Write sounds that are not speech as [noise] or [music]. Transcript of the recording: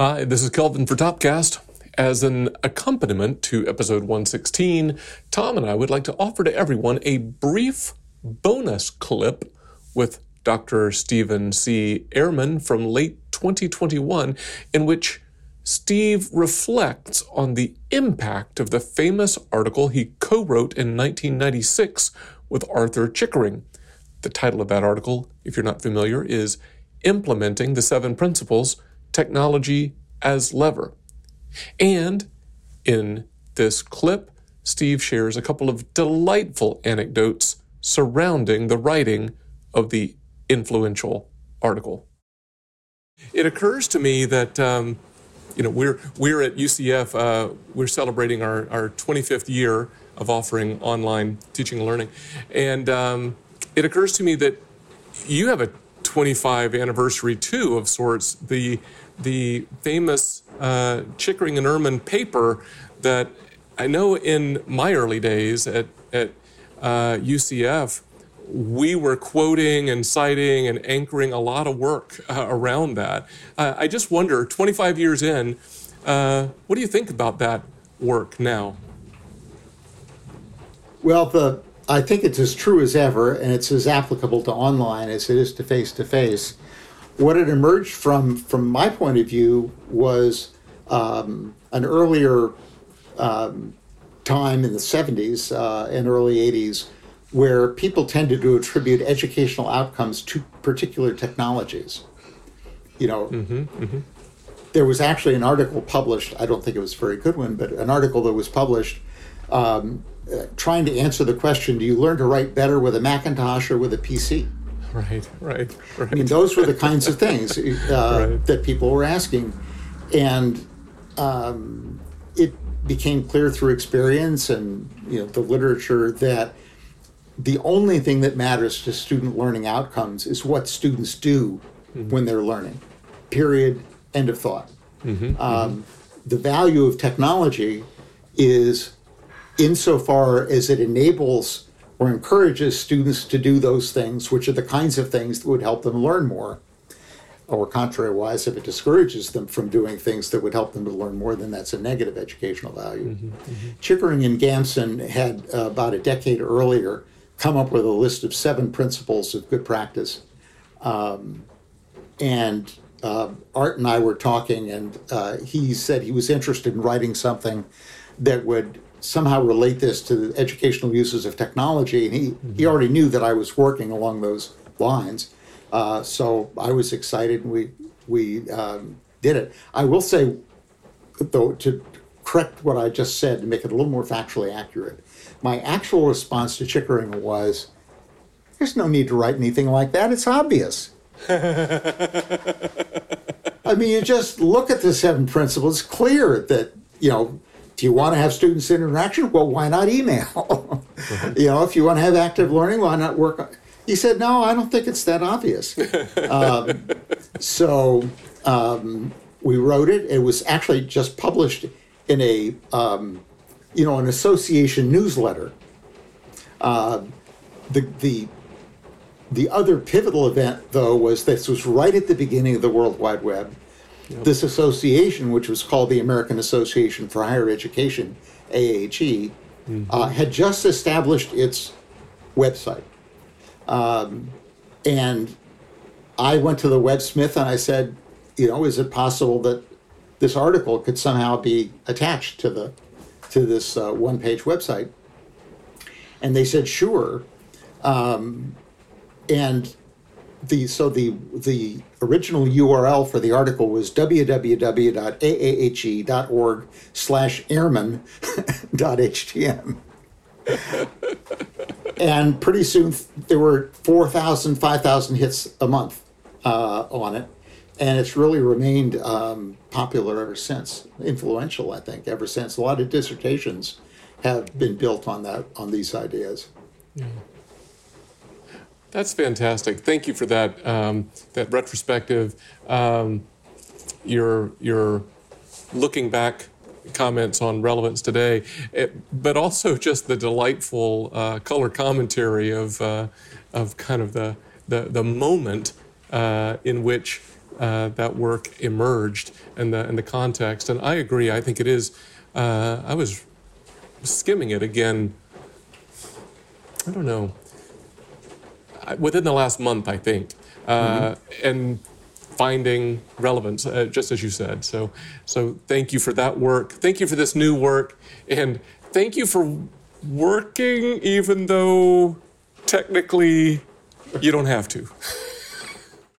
Hi, this is Kelvin for Topcast. As an accompaniment to episode 116, Tom and I would like to offer to everyone a brief bonus clip with Dr. Stephen C. Ehrmann from late 2021, in which Steve reflects on the impact of the famous article he co wrote in 1996 with Arthur Chickering. The title of that article, if you're not familiar, is Implementing the Seven Principles technology as lever. And in this clip, Steve shares a couple of delightful anecdotes surrounding the writing of the influential article. It occurs to me that um, you know we're we're at UCF. Uh, we're celebrating our, our 25th year of offering online teaching and learning, and um, it occurs to me that you have a 25 anniversary too of sorts. The the famous uh, Chickering and Ehrmann paper that I know in my early days at, at uh, UCF, we were quoting and citing and anchoring a lot of work uh, around that. Uh, I just wonder, 25 years in, uh, what do you think about that work now? Well, the I think it's as true as ever, and it's as applicable to online as it is to face to face what had emerged from from my point of view was um, an earlier um, time in the 70s uh, and early 80s where people tended to attribute educational outcomes to particular technologies. You know, mm-hmm, mm-hmm. there was actually an article published, I don't think it was a very good one, but an article that was published um, uh, trying to answer the question do you learn to write better with a Macintosh or with a PC? Right, right, right. I mean, those were the kinds of things uh, [laughs] right. that people were asking. And um, it became clear through experience and you know the literature that the only thing that matters to student learning outcomes is what students do mm-hmm. when they're learning. Period. End of thought. Mm-hmm, um, mm-hmm. The value of technology is insofar as it enables or encourages students to do those things, which are the kinds of things that would help them learn more. Or contrariwise, if it discourages them from doing things that would help them to learn more, then that's a negative educational value. Mm-hmm, mm-hmm. Chickering and Gamson had uh, about a decade earlier come up with a list of seven principles of good practice. Um, and uh, Art and I were talking, and uh, he said he was interested in writing something that would somehow relate this to the educational uses of technology. And he, mm-hmm. he already knew that I was working along those lines. Uh, so I was excited and we, we um, did it. I will say, though, to correct what I just said, to make it a little more factually accurate, my actual response to Chickering was there's no need to write anything like that. It's obvious. [laughs] I mean, you just look at the seven principles, it's clear that, you know, do you want to have students interaction? Well, why not email? you know, if you want to have active learning, why not work on? He said, no, I don't think it's that obvious. [laughs] um, so um, we wrote it. It was actually just published in a, um, you know, an association newsletter. Uh, the the the other pivotal event, though, was this was right at the beginning of the World Wide Web Yep. This association, which was called the American Association for Higher Education, AAHE, mm-hmm. uh, had just established its website. Um, and I went to the websmith and I said, you know, is it possible that this article could somehow be attached to the to this uh, one-page website? And they said, sure. Um, and the so the the original URL for the article was www.aahe.org slash ehrmann.htm. [laughs] [laughs] and pretty soon there were 4,000, 5,000 hits a month uh, on it. And it's really remained um, popular ever since, influential, I think, ever since. A lot of dissertations have been built on that, on these ideas. Yeah. That's fantastic. Thank you for that um, that retrospective. Um, your your looking back comments on relevance today, it, but also just the delightful uh, color commentary of uh, of kind of the the, the moment uh, in which uh, that work emerged and the and the context. And I agree. I think it is. Uh, I was skimming it again. I don't know. Within the last month, I think, uh, mm-hmm. and finding relevance, uh, just as you said. So, so thank you for that work. Thank you for this new work, and thank you for working, even though technically you don't have to. [laughs]